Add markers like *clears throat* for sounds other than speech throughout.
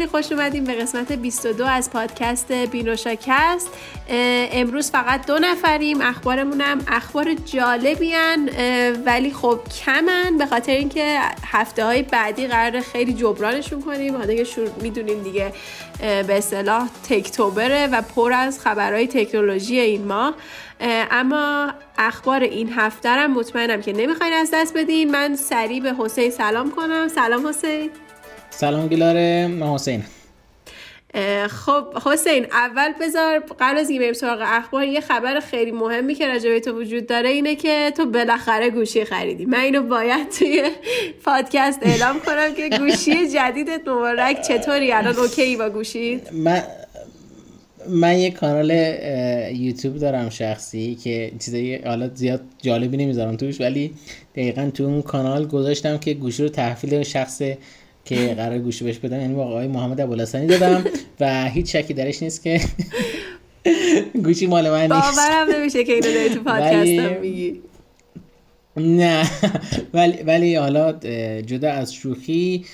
خیلی خوش اومدیم به قسمت 22 از پادکست بینوشاکست امروز فقط دو نفریم اخبارمونم اخبار جالبی ولی خب کمن به خاطر اینکه هفته های بعدی قرار خیلی جبرانشون کنیم. حالا که می‌دونیم دیگه به اصطلاح تکتوبره و پر از خبرهای تکنولوژی این ماه. اما اخبار این هفته هم مطمئنم که نمی‌خواین از دست بدین. من سریع به حسین سلام کنم. سلام حسین. سلام گلاره من حسین. خب حسین اول بذار قبل از اینکه بریم سراغ اخبار یه خبر خیلی مهمی که راجع به تو وجود داره اینه که تو بالاخره گوشی خریدی. من اینو باید توی پادکست اعلام کنم که گوشی جدیدت مبارک چطوری؟ الان اوکی با گوشی؟ من من یه کانال یوتیوب دارم شخصی که چیزایی حالا زیاد جالبی نمی‌ذارم توش ولی دقیقا تو اون کانال گذاشتم که گوشی رو تحویل شخص که قرار گوشی بهش بدم یعنی با آقای محمد ابوالحسنی دادم و هیچ شکی درش نیست که *laughs* گوشی مال من نیست. باورم نمیشه که اینو داری تو پادکستم میگی. نه ولی ولی حالا جدا از شوخی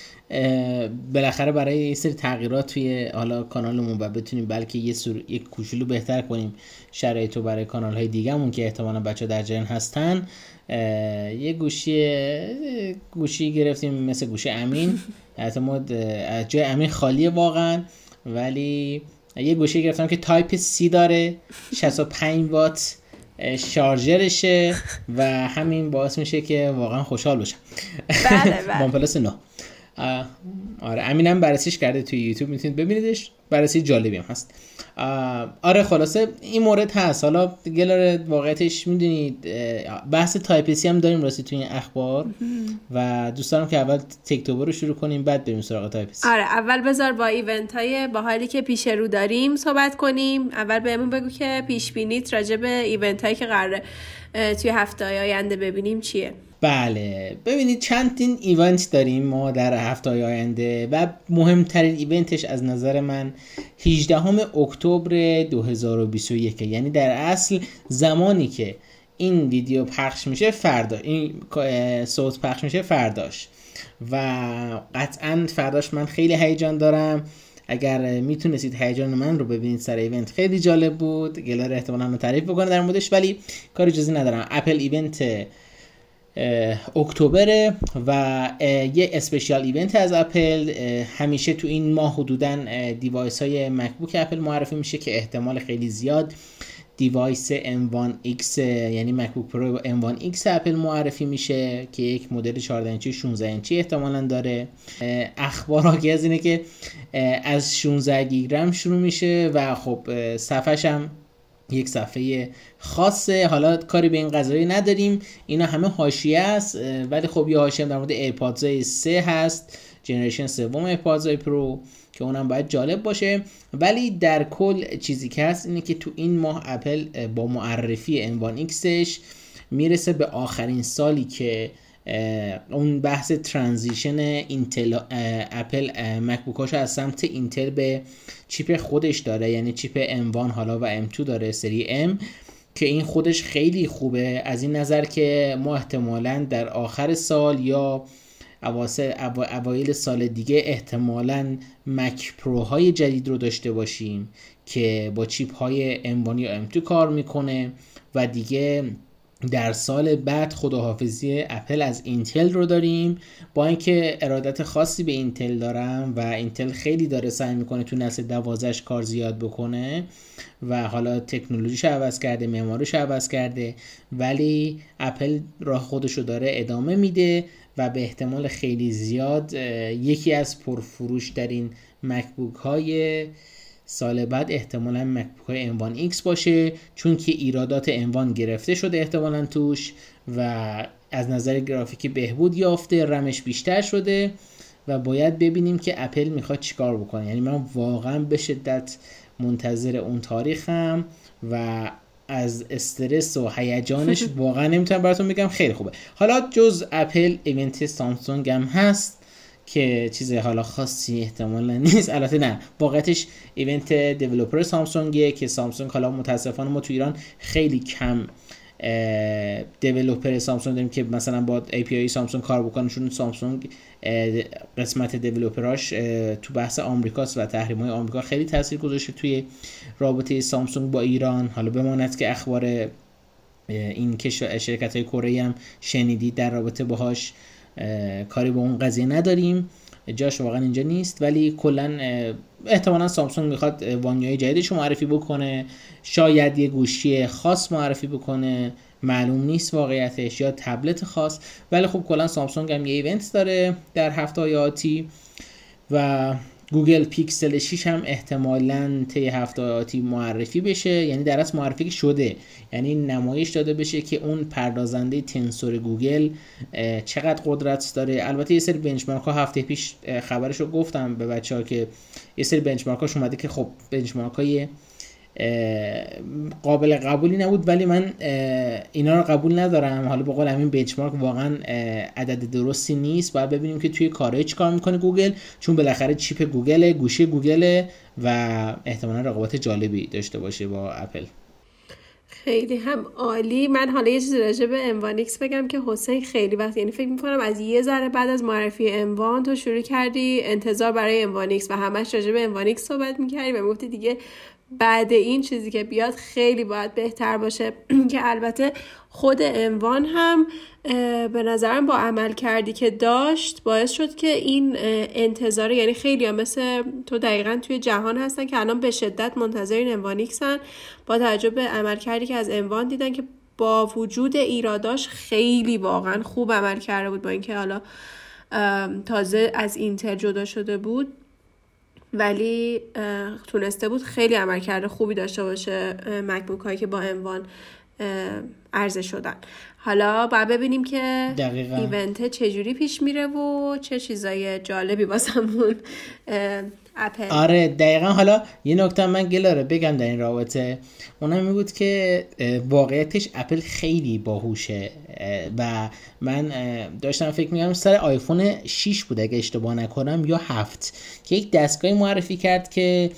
بالاخره برای یه سری تغییرات توی حالا کانالمون و بتونیم بلکه یه سر... یک کوچولو بهتر کنیم شرایط رو برای کانال های دیگهمون که احتمالا بچه‌ها در جریان هستن. یه گوشی گوشی گرفتیم مثل گوشی امین. *laughs* اتفاقا جای امین خالیه واقعا. ولی یه گوشی گرفتم که Type-C داره. 65 وات شارژرشه و همین باعث میشه که واقعا خوشحال باشم بله *laughs* بله. 9 آره امینم بررسیش کرده توی یوتیوب می‌تونید ببینیدش. بررسی جالبی هم هست. آره خلاصه این مورد هست. حالا گلار واقعیتش می‌دونید بحث Type-C هم داریم راستی توی این اخبار. و دوست دارم که اول Techtober رو شروع کنیم بعد بریم سراغ Type-C آره اول بذار با event های حالی که پیش رو داریم صحبت کنیم. اول بهمون بگو که پیش بینیت راجع به event هایی که قراره توی هفته آینده ببینیم چیه. بله. ببینید چندین event داریم ما در هفته آینده و مهمترین event ش از نظر من 18 اکتبر 2021 یعنی در اصل زمانی که این ویدیو پخش میشه فردا این صوت پخش میشه فرداش. و قطعا فرداش من خیلی هیجان دارم. اگر می‌تونستید هیجان من رو ببینید سر ایونت خیلی جالب بود. گلر احتمالا تعریف بکنه در موردش ولی کار اجازه ندارم. اپل ایونت اکتبر و یه special event از اپل. همیشه تو این ماه حدودا device های MacBook اپل معرفی میشه که احتمال خیلی زیاد device M1X یعنی MacBook Pro M1X اپل معرفی میشه که یک مدل 14 اینچی 16 اینچی احتمالا داره. اخبار حاکی از اینه که از 16 گیگ شروع میشه و خب صفحش هم یک صفحه خاصه. حالا کاری به این قضایا نداریم. اینا همه حاشیه است ولی خب یه حاشیه در مورد AirPods 3 هست. generation سوم AirPods Pro که اونم باید جالب باشه. ولی در کل چیزی که هست اینه که تو این ماه اپل با معرفی M1X ش می‌رسه به آخرین سالی که اون بحث transition اینتل اپل MacBook اش از سمت اینتل به چیپ خودش داره. یعنی چیپ M1 حالا و M2 داره سری M که این خودش خیلی خوبه. از این نظر که ما احتمالا در آخر سال یا اوایل سال دیگه احتمالا Mac Pro های جدید رو داشته باشیم که با چیپ های M1 یا M2 کار می‌کنه و دیگه در سال بعد خداحافظی اپل از اینتل رو داریم. با اینکه ارادت خاصی به اینتل دارم و اینتل خیلی داره سعی می‌کنه تو نسل دوازدهش کار زیاد بکنه و حالا تکنولوژیش عوض کرده معمارش عوض کرده ولی اپل راه خودش رو داره ادامه میده و به احتمال خیلی زیاد یکی از پرفروش ترین مکبوک های سال بعد احتمالا مکبوک های X باشه چون که ایرادات M1 گرفته شده احتمالا توش و از نظر گرافیکی بهبود یافته رمش بیشتر شده و باید ببینیم که اپل می‌خواد چیکار بکنه. یعنی من واقعا به شدت منتظر اون تاریخم و از استرس و هیجانش *laughs* واقعا نمی‌تونم براتون بگم خیلی خوبه. حالا جز اپل event سامسونگ هم هست. که چیز حالا خاصی احتمالا نیست. البته نه. واقعیتش event developer سامسونگه که سامسونگ حالا متاسفانه ما تو ایران خیلی کم developer سامسونگ داریم که مثلا با API سامسونگ کار بکنن چون سامسونگ قسمت دیولوپراش تو بحث آمریکاست و تحریم های آمریکا خیلی تاثیر گذاشته توی رابطه سامسونگ با ایران. حالا بماند که اخبار این شرکت های کره هم شنیدید در رابطه باهاش. کاری با اون قضیه نداریم. جاش واقعا اینجا نیست. ولی کلا احتمالا سامسونگ می‌خواد وانیای جدیدش معرفی بکنه. شاید یه گوشی خاص معرفی بکنه. معلوم نیست واقعیتش یا تبلت خاص. ولی خب کلا سامسونگ هم یه event داره در هفته آتی و گوگل پیکسل 6 هم احتمالا طی هفته آتی معرفی بشه. یعنی در اصل معرفی شده. یعنی نمایش داده بشه که اون پردازنده Tensor گوگل چقدر قدرت داره. البته یه سری benchmark ها هفته پیش خبرش رو گفتم به بچه ها که یه سری benchmark هاش اومده که خب benchmark های قابل قبولی نبود ولی من اینا رو قبول ندارم. حالا به قول همین benchmark واقعا عدد درستی نیست. باید ببینیم که توی کارهای کار می‌کنه گوگل چون بالاخره چیپ گوگل گوشی گوگل و احتمالا رقابت جالبی داشته باشه با اپل. خیلی هم عالی. من حالا یه چیزی راجع به M1X بگم که حسین خیلی وقت یعنی فکر می‌کنم از یه ذره بعد از معرفی M1 تو شروع کردی انتظار برای M1X و همش راجع به M1X صحبت می‌کردی و می‌گفتی دیگه بعد این چیزی که بیاد خیلی باید بهتر باشه. *clears throat* که البته خود انوان هم به نظرم با عمل کردی که داشت باعث شد که این انتظار یعنی خیلی هم مثل تو دقیقا توی جهان هستن که الان به شدت منتظر این انوانیکسن با توجه به عمل کردی که از انوان دیدن که با وجود ایراداش خیلی واقعا خوب عمل کرده بود با اینکه حالا تازه از اینتر جدا شده بود. ولی تونسته بود خیلی عملکرد خوبی داشته باشه مکبوک هایی که با اموان عرضه شدن. حالا باید ببینیم که دقیقا. ایونت چجوری پیش میره و چه چیزای جالبی واسمون اپل. آره دقیقا. حالا یه نکته من گلاره بگم در این رابطه. اونم می بود که واقعیتش اپل خیلی باهوشه. و من داشتم فکر میگم سر آیفون 6 بود اگه اشتباه نکنم یا هفت. که یک دستگاهی معرفی کرد که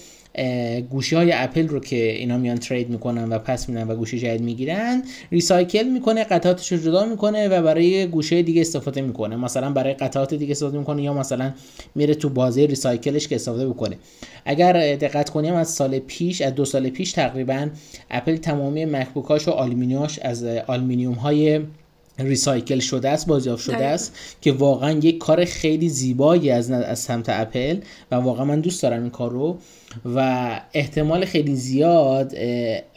گوشی های اپل رو که اینا میان trade می‌کنن و پس میدن و گوشی جدید می‌گیرن recycle می‌کنه قطعاتش رو جدا می‌کنه و برای گوشی دیگه استفاده می‌کنه. مثلا برای قطعات دیگه استفاده می‌کنه یا مثلا میره تو بازی recycle ش که استفاده بکنه. اگر دقت کنیم از سال پیش از دو سال پیش تقریبا اپل تمامی MacBook اش و آلومینیومش از آلومینیوم های recycle شده است بازیافت شده است که واقعا یک کار خیلی زیبایی از از سمت اپل و واقعا من دوست دارم این کار رو. و احتمال خیلی زیاد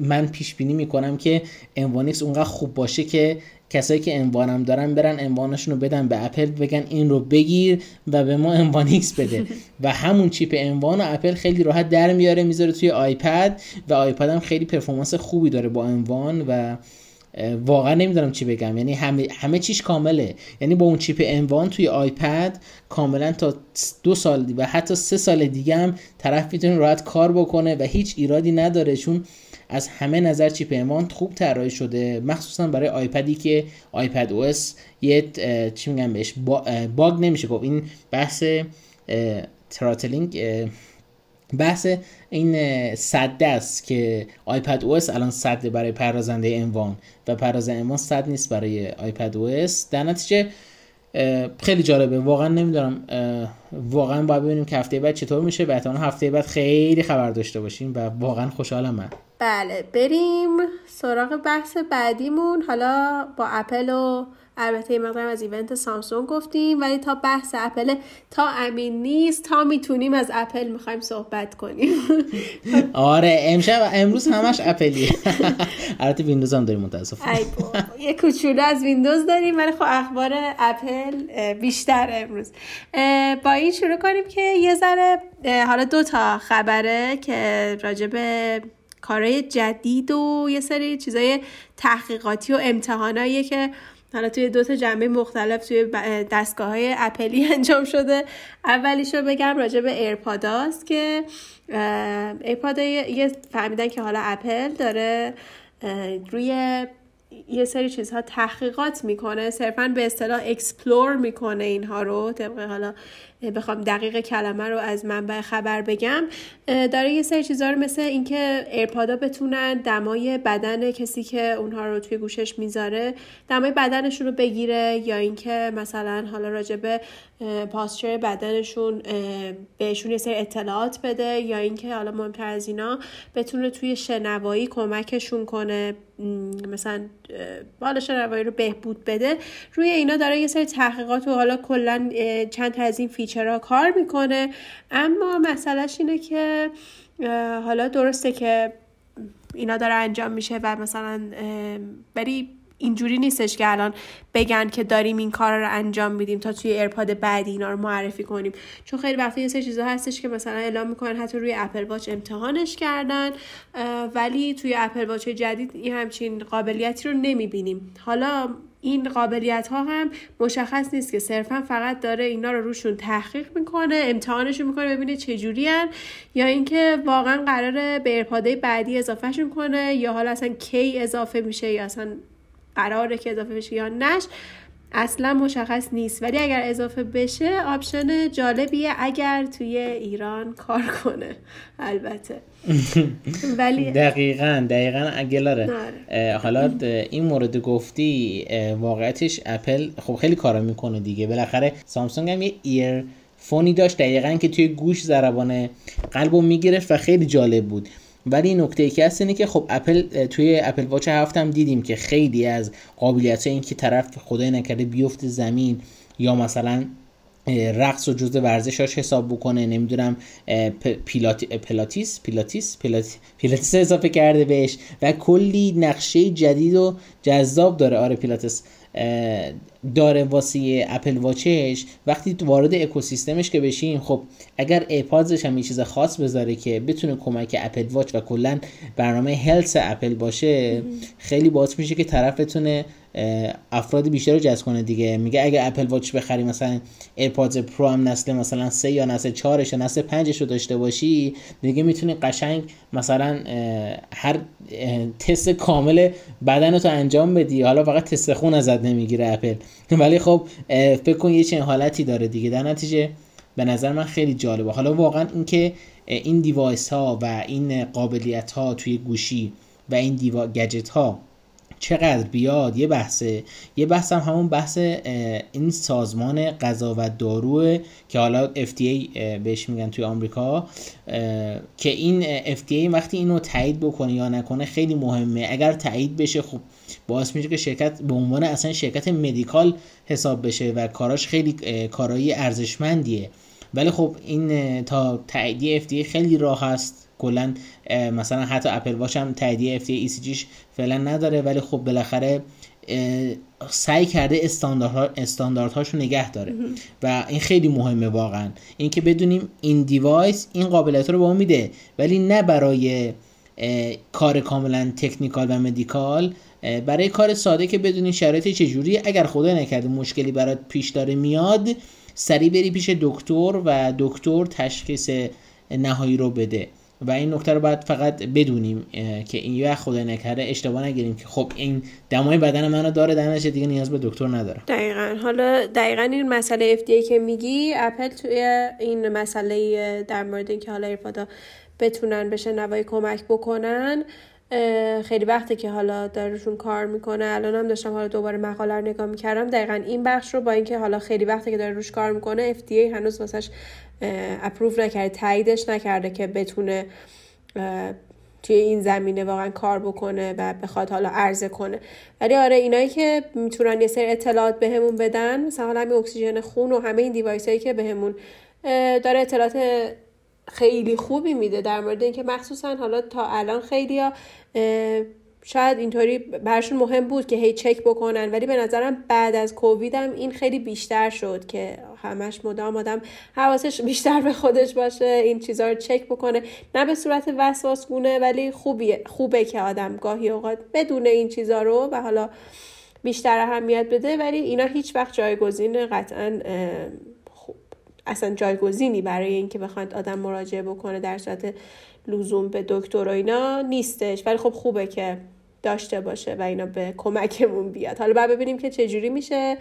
من پیش بینی می‌کنم که M1X اونقدر خوب باشه که کسایی که M1 م دارن برن M1 شون رو بدن به اپل بگن این رو بگیر و به ما M1X بده. *laughs* و همون چیپ M1 و اپل خیلی راحت در میاره می‌ذاره توی iPad و iPad هم خیلی performance خوبی داره با M1 و واقعا نمی‌دونم چی بگم. یعنی همه, همه چیش کامله. یعنی با اون چیپ انوان توی آیپد کاملا تا دو سال و حتی سه سال دیگه هم طرف می‌تونه راحت کار بکنه و هیچ ایرادی نداره چون از همه نظر چیپ انوان خوب طراحی شده مخصوصا برای آیپدی که آیپد او اس یه چی میگم بهش باگ نمیشه. گفت این بحث تراتلینگ بحث این صد است که آیپد او الان صد برای پردازنده انوان و پردازنده انوان صد نیست برای آیپد او در نتیجه خیلی جالبه. واقعا نمی‌دونم واقعا باید ببینیم که هفته بعد چطور میشه. و هفته بعد خیلی خبر داشته باشیم و واقعا خوشحالم من. بله بریم سراغ بحث بعدیمون. حالا با اپل و البته این مقدارم از ایونت سامسونگ گفتیم ولی تا بحث اپل تا امین نیست تا می‌تونیم از اپل می‌خوایم صحبت کنیم. *laughs* آره امشب امروز همش اپلیه. *laughs* البته ویندوز هم داریم متاسفانه. یه کوچولو از ویندوز داریم ولی خب اخبار اپل بیشتر امروز. با این شروع کنیم که یه ذره حالا دو تا خبره که راجب کارهای جدید و یه سری چیزای تحقیقاتی و امتحانایی که حالا توی دو تا جنبه مختلف توی دستگاه های اپلی *laughs* انجام شده. اولیشو بگم راجع به AirPod است که AirPod یه فهمیدن که حالا اپل داره روی یه سری چیزها تحقیقات می‌کنه صرفا به اصطلاح explore می‌کنه اینها رو. طبق حالا بخوام دقیق کلمه رو از منبع خبر بگم. داره یه سری چیزا رو مثل اینکه AirPod ا بتونن دمای بدن کسی که اونها رو توی گوشش می‌ذاره دمای بدنشون رو بگیره یا اینکه مثلا حالا راجبه پاسچر بدنشون بهشون یه سری اطلاعات بده یا اینکه حالا مهمتر از اینا بتونه توی شنوایی کمکشون کنه مثلا بالا شنوایی رو بهبود بده. روی اینا داره یه سری تحقیقات و حالا کلا چند تا از این فیچرها کار می‌کنه. اما مسئلهش اینه که حالا درسته که اینا داره انجام میشه و مثلا بری اینجوری نیستش که الان بگن که داریم این کار رو انجام میدیم تا توی AirPod بعدی اینا رو معرفی کنیم. چون خیلی وقتا یه سری چیزا هستش که مثلا اعلام می‌کنن حتی روی Apple Watch امتحانش کردن ولی توی Apple Watch جدید این همچین قابلیتی رو نمی‌بینیم. حالا این قابلیت ها هم مشخص نیست که صرفا فقط داره اینا رو روشون تحقیق می‌کنه امتحانشون می‌کنه ببینه چجوری یا اینکه واقعا قراره به AirPod های بعدی اضافهشون کنه یا حالا اصلا کی اضافه میشه یا اصلا قراره که اضافه بشه یا نش اصلا مشخص نیست. ولی اگر اضافه بشه option جالبیه اگر توی ایران کار کنه. البته. *laughs* ولی دقیقا دقیقا اگلاره. آره. حالا این مورد گفتی واقعیتش اپل خب خیلی کارا می‌کنه دیگه. بالاخره سامسونگ هم یه earphone ی داشت دقیقا که توی گوش ضربان قلب رو می‌گرفت و خیلی جالب بود. ولی نکته که هست اینه که خب اپل توی اپل واچ هفتم دیدیم که خیلی از قابلیت این که طرف خدای نکرده بیفته زمین یا مثلا رقص و جزء ورزشاش حساب بکنه نمی‌دونم پیلات، پلاتیس پیلاتیس پیلاتیس اضافه کرده بهش و کلی نقشه جدید و جذاب داره. آره پیلاتس داره واسه اپل واچش وقتی وارد اکوسیستمش که بشین خب اگر ایرپادش هم یه چیز خاص بذاره که بتونه کمک اپل واچ و کلا برنامه Health اپل باشه خیلی باعث میشه که طرف بتونه افراد بیشتر رو جذب کنه دیگه. میگه اگه اپل واچ بخری مثلا ایرپادز پرو هم نسل مثلا سه یا نسل چهارش یا نسل پنجش رو داشته باشی دیگه می‌تونی قشنگ مثلا هر تست کامل بدن تو انجام بدی. حالا فقط تست خون ازت نمی‌گیره اپل. *laughs* ولی خب فکر کن یه چنین حالتی داره دیگه. در نتیجه به نظر من خیلی جالبه. حالا واقعا اینکه این دیوایس ها و این قابلیت ها توی گوشی و این دیوا گجت ها چقدر بیاد یه بحثه. یه بحث هم همون بحث این سازمان غذا و داروه که حالا FDA بهش میگن توی آمریکا که این FDA وقتی اینو تایید بکنه یا نکنه خیلی مهمه. اگر تایید بشه خب باعث میشه که شرکت به عنوان اصلا شرکت medical حساب بشه و کاراش خیلی کارایی ارزشمندیه. ولی خب این تا تاییدی FDA خیلی راه هست. کلا مثلا حتی اپل واچ هم تاییدیه FDA یش فعلا نداره ولی خب بالاخره سعی کرده استانداردهاش رو نگه داره. و این خیلی مهمه واقعا. اینکه بدونیم این device این قابلیت رو به ما میده ولی نه برای کار کاملا technical و medical برای کار ساده که بدونی شرایط چجوری. اگر خدا نکرده مشکلی برات پیش داره میاد سریع بری پیش دکتر و دکتر تشخیص نهایی رو بده. و این نکته رو باید فقط بدونیم که این یه خدا نکرده اشتباه نگیریم که خب این دمای بدن منو داره در دیگه نیاز به دکتر نداره. دقیقا. حالا دقیقا این مسئله FDA که میگی اپل توی این مسئله در مورد اینکه حالا ایرپادا بتونن به شنوایی کمک بکنن خیلی وقته که حالا دارشون کار می‌کنه. الان هم داشتم حالا دوباره مقاله رو نگاه می‌کردم. دقیقا این بخش رو با اینکه حالا خیلی وقته که داره روش کار می‌کنه FDA هنوز واسش approve نکرده تاییدش نکرده که بتونه توی این زمینه واقعا کار بکنه و بخواد حالا عرضه کنه. ولی آره اینایی که می‌تونن یه سری اطلاعات بهمون بدن مثلا همین اکسیژن خون و همه این device هایی که بهمون داره اطلاعات خیلی خوبی میده در مورد اینکه مخصوصا حالا تا الان خیلی ها شاید اینطوری برشون مهم بود که هی چک بکنن ولی به نظرم بعد از کووید هم این خیلی بیشتر شد که همش مدام آدم حواسش بیشتر به خودش باشه این چیزها رو چک بکنه. نه به صورت وسواسگونه ولی خوبیه خوبه که آدم گاهی اوقات بدون این چیزها رو و حالا بیشتر اهمیت بده ولی اینا هیچ وقت جایگزین قطعا اصلا جایگزینی برای اینکه بخواد آدم مراجعه بکنه در صورت لزوم به دکتر و اینا نیستش. ولی خب خوبه که داشته باشه و اینا به کمکمون بیاد. حالا بعد ببینیم که چجوری میشه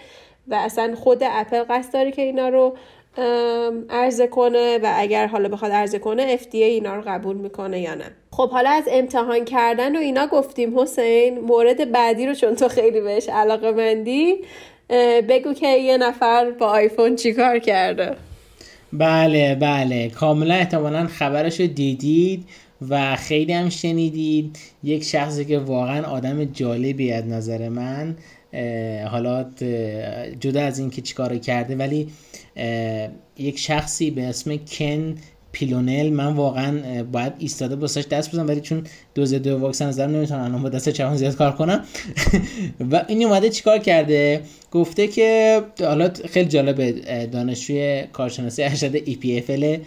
و اصلا خود اپل قصد داره که اینا رو عرضه کنه و اگر حالا بخواد عرضه کنه FDA اینا رو قبول می‌کنه یا نه. خب حالا از امتحان کردن و اینا گفتیم حسین مورد بعدی رو چون تو خیلی بهش علاقه مندی بگو که یه نفر با آیفون چیکار کرده؟ بله بله. کاملا احتمالا خبرش رو دیدید و خیلی هم شنیدید. یک شخصی که واقعا آدم جالبی از نظر من حالا جدا از اینکه چیکار کرده ولی یک شخصی به اسم کن پیلونل من واقعا باید ایستاده باسش دست بزنم ولی چون دوز دو واکسن نظر نمی‌تونم الان با دست چپم زیاد کار کنم. *laughs* و این اومده چیکار کرده؟ گفته که حالا خیلی جالب دانشجوی کارشناسی ارشد EPFL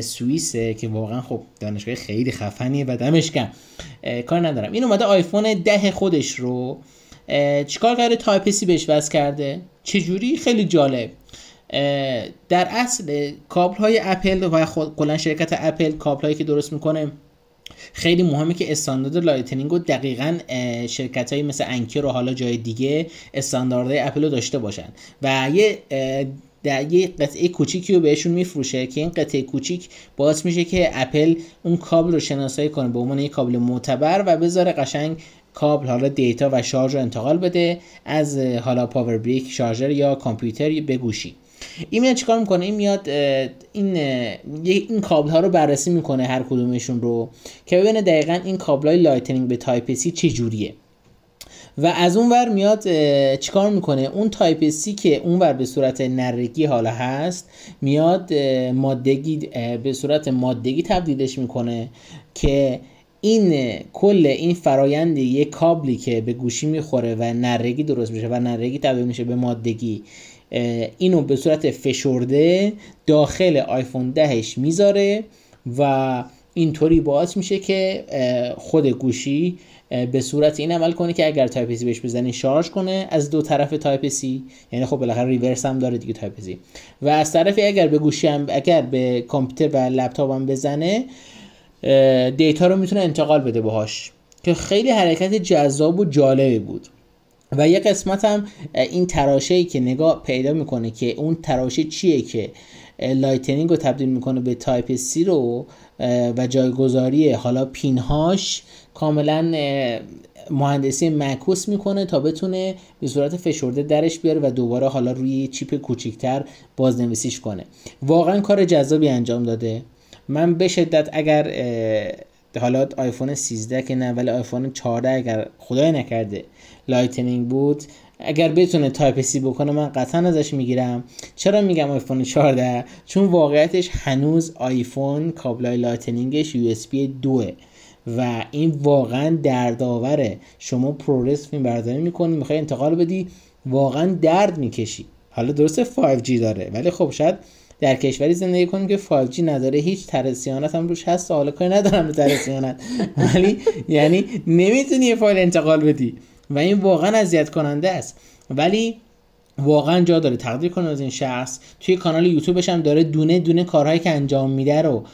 سوئیسه که واقعا خب دانشگاه خیلی خفنیه و دمش گرم کار ندارم. این اومده آیفون ده خودش رو چیکار کرده؟ Type-C بهش وصل کرده. چجوری؟ خیلی جالب. در اصل کابل های اپل و کلا شرکت اپل کابل هایی که درست می‌کنه خیلی مهمه که استاندارد Lightning رو دقیقا شرکت های مثل Anker و حالا جای دیگه استانداردهای اپل رو داشته باشن. و یه در یه قطعه کوچیکی رو بهشون میفروشه که این قطعه کوچیک باعث میشه که اپل اون کابل رو شناسایی کنه به عنوان یک کابل معتبر و بذاره قشنگ کابل حالا data و شارژ رو انتقال بده از حالا power brick شارژر یا کامپیوتر به گوشی. این میاد چیکار می‌کنه؟ این میاد این این کابل ها رو بررسی می‌کنه هر کدومشون رو که ببینه دقیقا این کابل های Lightning به Type-C چه جوریه و از اون ور میاد چیکار می‌کنه؟ اون Type-C که اون ور به صورت نرگی حالا هست میاد مادگی به صورت مادگی تبدیلش می‌کنه که این کل این فرایند یک کابلی که به گوشی می‌خوره و نرگی درست میشه و نرگی تبدیل میشه به مادگی. اینو به صورت فشرده داخل آیفون دهش می‌ذاره و اینطوری باعث میشه که خود گوشی به صورت این عمل کنه که اگر Type-C بهش بزنی شارژ کنه از دو طرف Type-C. یعنی خب بالاخره reverse هم داره دیگه Type-C. و از طرفی اگر به گوشی هم اگر به کامپیوتر و لپتاپ هم بزنه data رو می‌تونه انتقال بده باهاش. که خیلی حرکت جذاب و جالبی بود. و یه قسمت هم این تراشه که نگاه پیدا می‌کنه که اون تراشه چیه که Lightning رو تبدیل می‌کنه به Type-C رو و جایگذاری حالا pin هاش کاملا مهندسی معکوس می‌کنه تا بتونه به صورت فشرده درش بیاره و دوباره حالا روی چیپ کوچیکتر بازنویسیش کنه. واقعا کار جذابی انجام داده. من به شدت اگر حالا آیفون 13 که نه ولی آیفون 14 اگر خدای نکرده Lightning بود اگر بتونه Type-C بکنه من قطعا ازش می‌گیرم. چرا میگم آیفون 14 چون واقعیتش هنوز آیفون کابلای Lightning ش USB 2 و این واقعا دردآوره. شما ProRes فیلم برداری می‌کنی می‌خوای انتقال بدی واقعا درد می‌کشی. حالا درسته 5G داره ولی خب شاید در کشوری زندگی کنیم که 5G نداره. هیچ ترسیانت هم روش هست. حالا کاری ندارم به ترسیانت *laughs* ولی یعنی نمی‌تونی یه فایل انتقال بدی. و این واقعا اذیت کننده است. ولی واقعا جا داره. تقدیر کنه از این شخص. توی کانال یوتیوبش هم داره دونه دونه کارهایی که انجام میده رو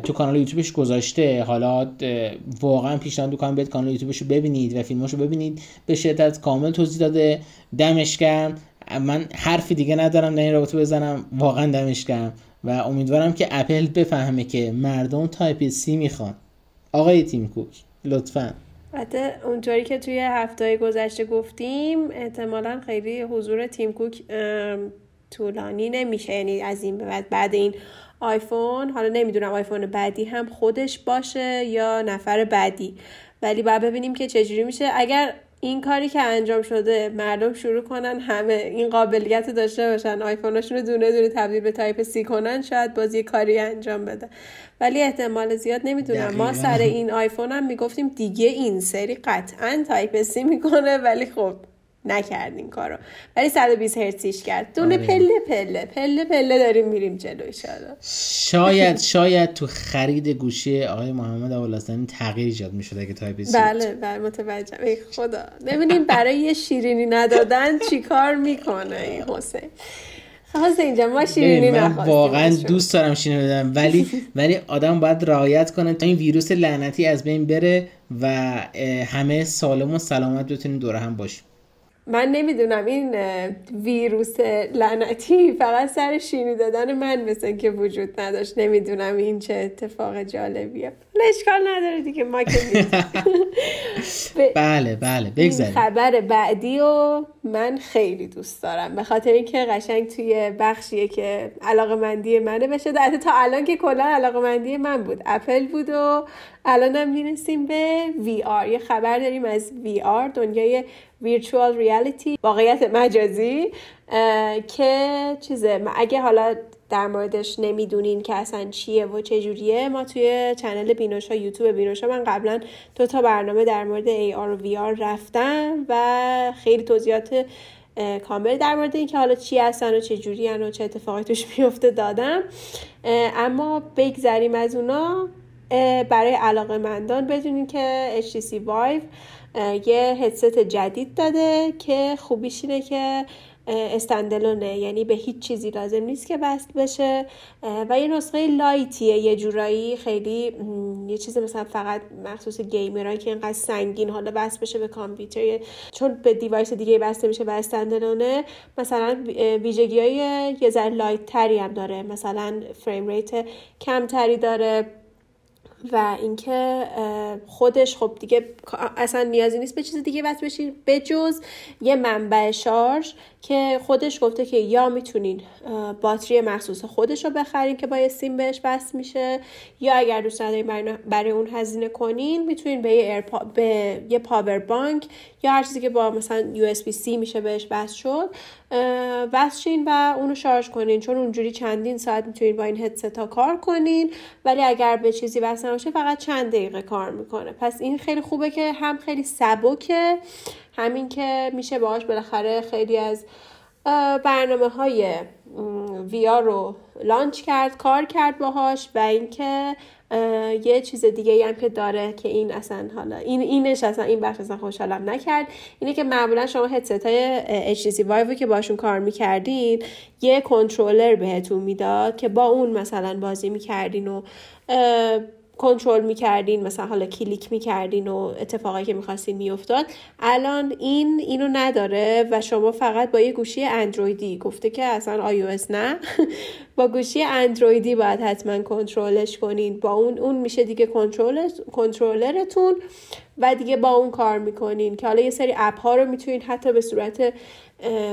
تو کانال یوتیوبش گذاشته. حالا واقعا پیشنهاد می‌کنم بیاید کانال یوتیوبش رو ببینید و فیلماشو ببینید. به شدت کامل توضیح داده. دمش گرم. من حرفی دیگه ندارم در این رابطه بزنم واقعا دمش گرم. و امیدوارم که اپل بفهمه که مردم Type-C می‌خوان. آقای تیم کوک لطفا. حتی اونطوری که توی هفته گذشته گفتیم احتمالا خیلی حضور تیم کوک طولانی نمیشه. یعنی از این بعد بعد این آیفون حالا نمی‌دونم آیفون بعدی هم خودش باشه یا نفر بعدی. ولی باید ببینیم که چجوری میشه. اگر این کاری که انجام شده مردم شروع کنن همه این قابلیت داشته باشن آیفوناشون رو دونه دونه تبدیل به Type-C کنن شاید باز یه کاری انجام بده. ولی احتمال زیاد نمی‌دونم. ما سر این آیفون هم می‌گفتیم دیگه این سری قطعا Type-C می‌کنه ولی خب نکرد این کارو. ولی 120 هرتزیش کرد. دونه آره. پله پله. پله پله داریم میریم جلو شاید شاید تو خرید گوشی آقای محمد اولستانی تغییر ایجاد می‌شد اگه Type-C. بله بله متوجه ای خدا. ببینیم برای یه شیرینی ندادن چیکار می‌کنه این حسین. خواست اینجا ما شیرینی من واقعا دوست دارم شیرینی بدم ولی ولی آدم باید رعایت کنه تا این ویروس لعنتی از بین بره و همه سالم و سلامت بتونیم دور هم باشیم. من نمی‌دونم این ویروس لعنتی فقط سر شیمی دادن من مثل که وجود نداشت. نمی‌دونم این چه اتفاق جالبیه. اشکال نداره دیگه ما که *laughs* بله بله بگذاریم. خبر بعدی و من خیلی دوست دارم. به خاطر اینکه قشنگ توی بخشیه که علاقه مندی منه. بشه در تا الان که کلا علاقه مندی من بود. اپل بود و الان هم می‌رسیم به VR یه خبر داریم از VR دنیای Virtual Reality واقعیت مجازی که چیزه اگه حالا در موردش نمی‌دونین که اصلا چیه و چجوریه ما توی چنل بینوشا یوتیوب بینوشا من قبلا دو تا برنامه در مورد AR و VR رفتم و خیلی توضیحات کامل در مورد اینکه حالا چی هستن و چه جوری و چه اتفاقی توش *laughs* میفته دادم. اما بگذریم از اونا. برای علاقه مندان بدونین که HTC Vive یه هدست جدید داده که خوبیش اینه که standalone ه. یعنی به هیچ چیزی لازم نیست که وصل بشه. و یه نسخه light یه یه جورایی خیلی یه چیز مثلا فقط مخصوص gamer ان که اینقدر سنگین حالا وصل بشه به کامپیوتر چون به device دیگه بسته میشه و standalone ه. مثلا ویژگی های یه ذره light تری هم داره. مثلا frame rate کمتری داره و اینکه خودش خب دیگه اصلا نیازی نیست به چیز دیگه وصل بشین به جز یه منبع شارژ که خودش گفته که یا می‌تونین باتری مخصوص خودش رو بخرین که با سیم بهش بس میشه یا اگر دوست ندارین برای اون هزینه کنین می‌تونین به یه, به یه پاور بانک یا هر چیزی که با مثلا USB-C میشه بهش بس شد بسشین و اونو شارژ کنین. چون اونجوری چندین ساعت می‌تونین با این هدست ها کار کنین ولی اگر به چیزی وصل نباشه فقط چند دقیقه کار می‌کنه. پس این خیلی خوبه که هم خیلی سبکه همین که میشه باهاش بالاخره خیلی از برنامه های ویا رو لانچ کرد کار کرد باهاش و اینکه یه چیز دیگه هم که داره که این اصلا حالا این اینش اصلا این بخش اصلا خوشحالم نکرد اینه که معمولا شما هدست های HTC Vive که باشون کار می‌کردین یه کنترلر بهتون می‌داد که با اون مثلا بازی می‌کردین و کنترل می‌کردین مثلا حالا کلیک می‌کردین و اتفاقایی که می‌خواستین میافتاد. الان این اینو نداره و شما فقط با یه گوشی اندرویدی گفته که اصلا iOS نه. *laughs* با گوشی اندرویدی باید حتما کنترلش کنین. با اون اون میشه دیگه کنترل کنترلرتون و دیگه با اون کار می‌کنین. که حالا یه سری اپ ها رو می‌تونین حتی به صورت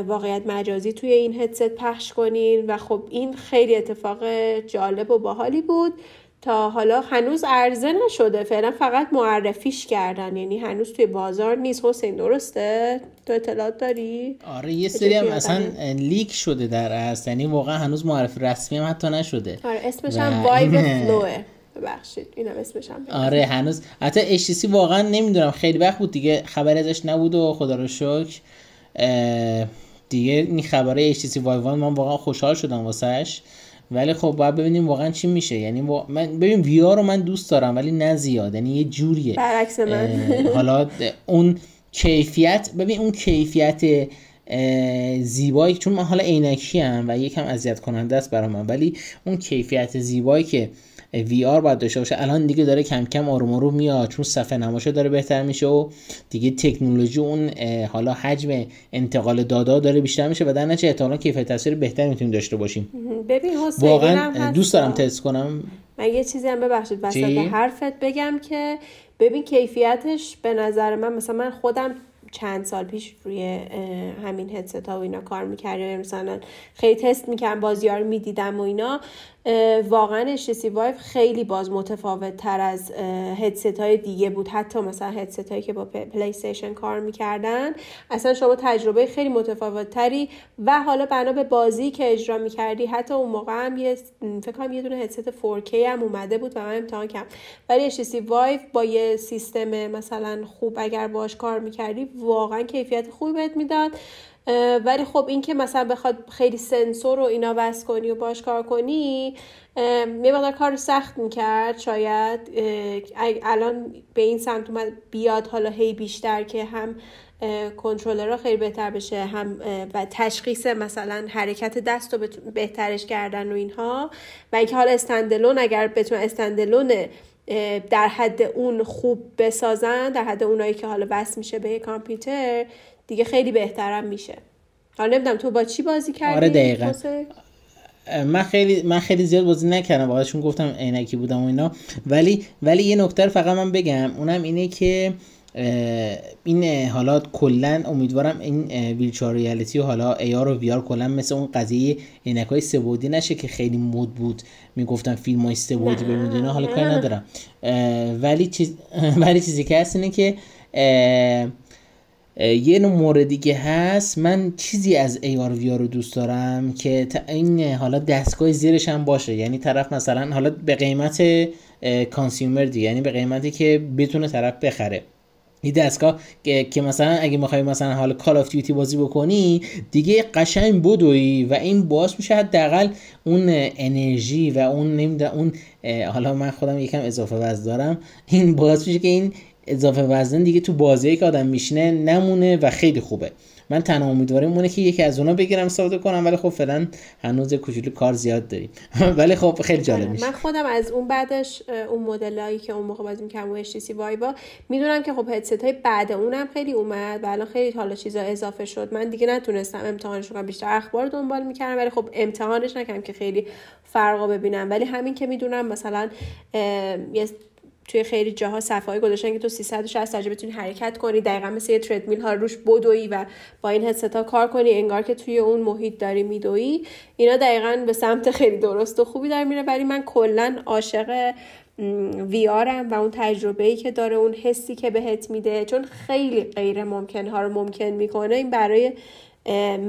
واقعیت مجازی توی این هدست پخش کنین. و خب این خیلی اتفاق جالب و باحالی بود تا حالا هنوز عرضه نشده. فعلا فقط معرفیش کردن. یعنی هنوز توی بازار نیست. حسین درسته؟ تو اطلاعات داری؟ آره یه سری هم اصلا لیک شده در اصل. یعنی واقعا هنوز معرفی رسمی هم حتی نشده. آره اسمش هم وایو فلوه *laughs* ببخشید اینم اسمش هم آره هنوز. حتی HTC واقعا نمی‌دونم. خیلی وقت بود دیگه. خبر ازش نبود و خدا رو شکر. دیگه این خبره HTC Vive من واقعا خوشحال شدم واسهش ولی خب باید ببینیم واقعا چی میشه. یعنی من ببین وی رو من دوست دارم ولی نه زیاد. یعنی یه جوریه. برعکس من. *laughs* حالا اون کیفیت ببین اون کیفیت زیبایی چون من حالا عینکی هم و یکم اذیت کننده است برای من ولی اون کیفیت زیبایی که وی آر باید داشته باشه. الان دیگه داره کم کم آروم آروم میاد چون صفحه نماشه داره بهتر میشه و دیگه تکنولوژی اون حالا حجم انتقال دادا داره بیشتر میشه و در نتیجه احتمالاً کیفیت تصویر بهتری می‌تونیم داشته باشیم. ببین واقعا دوست دارم تست کنم. من یه چیزی هم ببخشید وسط حرفت بگم که ببین کیفیتش به نظر من مثلا من خودم چند سال پیش روی همین هدست ها و اینا کار می‌کردم. مثلا خیلی تست می‌کردم بازی ها رو می‌دیدم و اینا. واقعا HTC وایف خیلی باز متفاوت تر از هدست های دیگه بود. حتی مثلا هدست هایی که با پلی استیشن کار می‌کردن اصلا شما تجربه خیلی متفاوت تری و حالا بنا به بازی که اجرا می‌کردی حتی اون موقع هم یه فکر کنم یه دونه هدست 4K هم اومده بود و من امتحان کردم. ولی HTC Vive با یه سیستم مثلا خوب اگر باش کار می‌کردی واقعا کیفیت خوبی بهت می‌داد. ولی خب این که مثلا بخواد خیلی سنسور رو اینا وصل کنی و باش کار کنی یه مقدار کار سخت می‌کرد شاید الان به این سمت اومد بیاد حالا هی بیشتر که هم کنترلر خیلی بهتر بشه هم و تشخیص مثلا حرکت دست رو بهترش کردن و اینها. و اینکه حالا استندلون اگر بتونه استندلون در حد اون خوب بسازن در حد اونایی که حالا بس میشه به کامپیوتر دیگه خیلی بهترم میشه. حالا نمی‌دونم تو با چی بازی کردی؟ آره دقیقا. من خیلی من خیلی زیاد بازی نکردم. واقعا چون گفتم عینکی بودم و اینا. ولی ولی یه نکته فقط من بگم. اونم اینه که این حالا کلا امیدوارم این ویلچار ریالیتی و حالا ایار و ویار کلا مثل اون قضیه عینک های سبودی نشه که خیلی مود بود. می‌گفتم فیلم های سبودی ببینید حالا کاری ندارم. ولی چیز *laughs* ولی چیزی که هست اینه که یه نوع مورد دیگه هست من چیزی از AR VR رو دوست دارم که این حالا دستگاه زیرش هم باشه. یعنی طرف مثلا حالا به قیمت consumer دیگه یعنی به قیمتی که بتونه طرف بخره. این دستگاه که مثلا اگه می‌خوای مثلا حالا Call of Duty بازی بکنی دیگه قشنگ بدوی و این باعث میشه حداقل اون انرژی و اون نمی‌دونم اون حالا من خودم یکم اضافه وزن دارم. این باعث میشه که این اضافه وزن دیگه تو بازی که آدم میشینه نمونه و خیلی خوبه. من تنها امیدوارم مونه که یکی از اونا بگیرم استفاده کنم ولی خب فعلا هنوز کوچولو کار زیاد داریم. *laughs* ولی خب خیلی جالب آره، میشه. من خودم از اون بعدش اون مدلایی که اون موقع بازی می‌کردم و HTC وایوا می‌دونم که خب هدست های بعد اونم خیلی اومد و الان خیلی حالا چیزا اضافه شد. من دیگه نتونستم امتحانش کنم بیشتر اخبار دنبال می‌کردم ولی خب امتحانش نکردم که خیلی فرقا ببینم. ولی همین که می‌دونم مثلا یه توی خیلی جاها صفحه گذاشتن که تو 360 درجه بتونی حرکت کنی دقیقا مثل یه تردمیل ها روش بدوی و با این هدست کار کنی انگار که توی اون محیط داری میدوی اینا دقیقا به سمت خیلی درست و خوبی در میره ولی من کلا عاشق ویارم و اون تجربه ای که داره اون حسی که بهت میده. چون خیلی غیر ممکن ها رو ممکن می‌کنه. این برای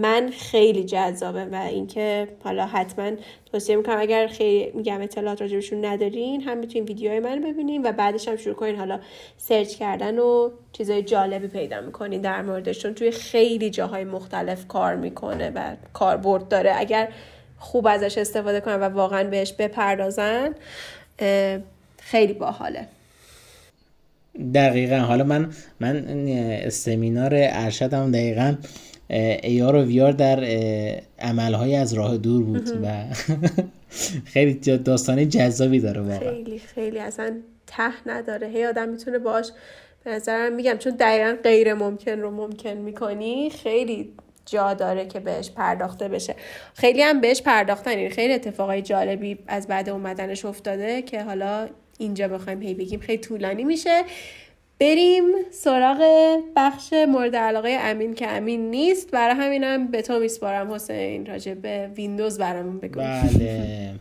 من خیلی جذابه و اینکه حالا حتما توصیه می‌کنم اگر خیلی میگم اطلاعات راجبشون ندارین هم می‌تونین ویدیوهای من ببینین و بعدش هم شروع کنین حالا سرچ کردن و چیزای جالبی پیدا می‌کنین در موردشون. توی خیلی جاهای مختلف کار می‌کنه و کاربرد داره. اگر خوب ازش استفاده کنن و واقعا بهش بپردازن خیلی باحاله. دقیقا. حالا من من سمینار ارشدم دقیقا ایار و ویار در عملهای از راه دور بود و *laughs* خیلی داستانی جذابی داره واقعا. خیلی خیلی اصلا ته نداره. هی آدم می‌تونه باش به نظرم میگم چون دقیقا غیر ممکن رو ممکن می‌کنی خیلی جا داره که بهش پرداخته بشه. خیلی هم بهش پرداختن. این خیلی اتفاقای جالبی از بعد اومدنش افتاده که حالا اینجا بخوایم هی بگیم خیلی طولانی میشه. بریم سراغ بخش مورد علاقه امین که امین نیست. برای همینم به تو میسپارم حسین راجع به ویندوز برامون بگو. بله.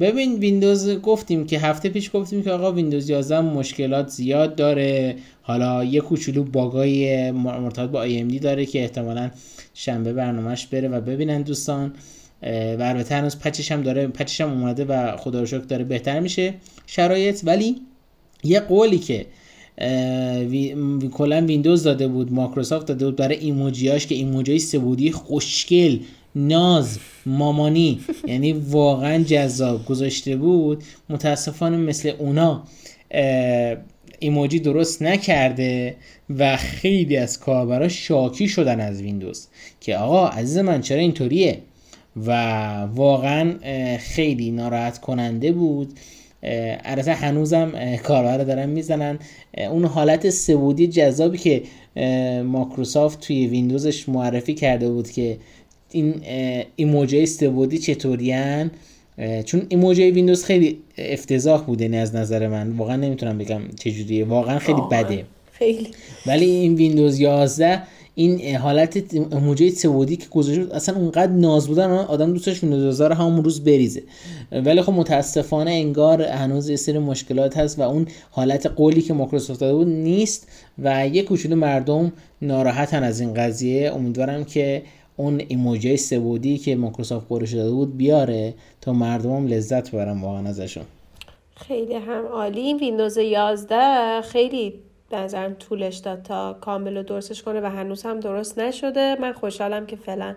ببین ویندوز گفتیم که هفته پیش گفتیم که آقا ویندوز 11 مشکلات زیاد داره. حالا یه کوچولو باگای مرتبط با AMD داره که احتمالا شنبه برنامهش بره و ببینن دوستان. و البته هنوز patch ش هم داره patch ش هم اومده و خدا رو داره بهتر میشه شرایط. ولی یه قولی که وی... کلا ویندوز داده بود مایکروسافت داده بود برای ایموجیاش که ایموجی سه‌بعدی خوشگل ناز مامانی یعنی واقعا جذاب گذاشته بود. متاسفانه مثل اونا ایموجی درست نکرده و خیلی از کاربرا شاکی شدن از ویندوز که آقا عزیز من چرا اینطوریه؟ و واقعا خیلی ناراحت کننده بود. البته هنوزم کاربر دارن می‌زنن. اون حالت سه‌بعدی جذابی که مایکروسافت توی ویندوزش معرفی کرده بود که این ایموجی سه‌بعدی چطورین چون ایموجی ویندوز خیلی افتضاح بوده یعنی از نظر من. واقعا نمی‌تونم بگم چجوریه. واقعا خیلی بده. خیلی. ولی این ویندوز 11 این حالت ایموجی سه‌بعدی که گذاشته اصلا اونقدر ناز بودن آدم دوستش ویندوز رو همون روز بریزه. ولی خب متاسفانه انگار هنوز یه سری مشکلات هست و اون حالت قولی که مایکروسافت داده بود نیست و یه کوچولو مردم ناراحتن از این قضیه. امیدوارم که اون ایموجی سه‌بعدی که مایکروسافت قولش داده بود بیاره تا مردمم لذت ببرن واقعا ازشون. خیلی هم عالی. ویندوز 11 خیلی به نظرم طولش داد تا کامل و درستش کنه و هنوز هم درست نشده. من خوشحالم که فعلا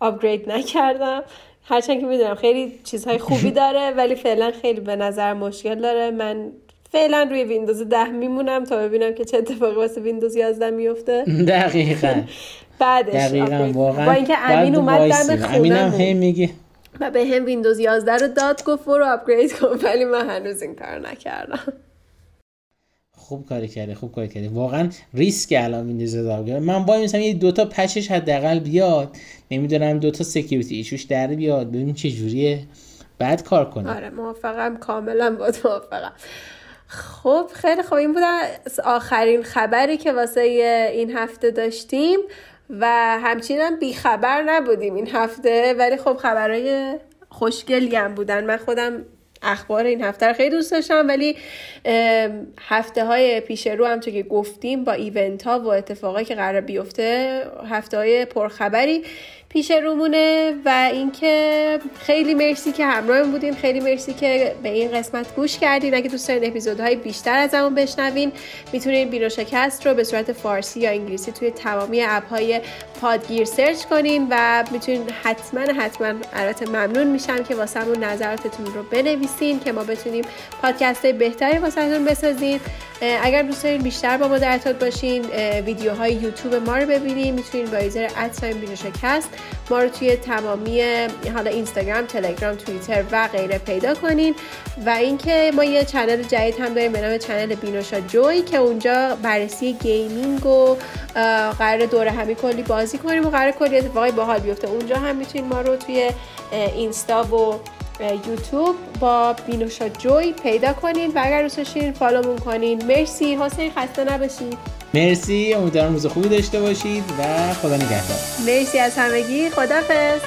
upgrade نکردم. هرچند که می‌دونم خیلی چیزهای خوبی *laughs* داره ولی فعلا خیلی به نظر مشکل داره. من فعلا روی ویندوز ده میمونم تا ببینم که چه اتفاقی واسه ویندوز 11 میفته *laughs* دقیقا. *laughs* بعدش دقیقا واقعا. با اینکه امین اومد دم امینم هی میگه. و بهم ویندوز 11 رو داد گفت برو upgrade کن. ولی من هنوز این کار نکردم. خوب کاری کرده خوب کاری کرده واقعا ریسک الان ویندوز داگر من با مثلا یه دوتا patch ش حداقل بیاد. نمی‌دونم دوتا security issue ش در بیاد. ببینیم چه جوریه. بعد کار کنه آره موافقم. کاملا با موافقم. خب خیلی خوب. این بود آخرین خبری که واسه این هفته داشتیم و همچنین هم بیخبر نبودیم این هفته. ولی خب خبرهای خوشگلی هم بودن. من خودم اخبار این هفته رو خیلی دوست داشتم ولی هفته های پیش رو هم تو که گفتیم با ایونت ها و اتفاقایی که قرار بیفته هفته های پرخبری. پیش رومونه و اینکه خیلی مرسی که همراه بودین. خیلی مرسی که به این قسمت گوش کردین. اگه دوست دارین اپیزودهای بیشتر از همون بشنوین می‌تونین بیرو شکست رو به صورت فارسی یا انگلیسی توی تمامی اپ های پادگیر سرچ کنین و می‌تونین حتما حتما البته ممنون میشم که واسمون نظراتتون رو بنویسین که ما بتونیم پادکست بهتری واسهتون بسازیم. اگر دوست دارین بیشتر با ما در ارتباط باشین ویدیوهای یوتیوب ما رو ببینین. می‌تونین با ایزر ادساین بیرو شکست ما رو توی تمامی حالا اینستاگرام تلگرام توییتر و غیره پیدا کنین. و اینکه ما یه channel جدید هم داریم به نام channel بینوشا جوی که اونجا بررسی gaming و قراره دورهمی کلی بازی کنیم و قراره کلی اتفاقی باحال بیفته. اونجا هم می‌تونین ما رو توی اینستا و یوتیوب با بینوشا جوی پیدا کنین. و اگر دوست داشتین follow مون کنین. مرسی. حسین خسته نباشید. مرسی امیدوارم روز خوبی داشته باشید و خدا نگهدار. مرسی از همگی خدافظ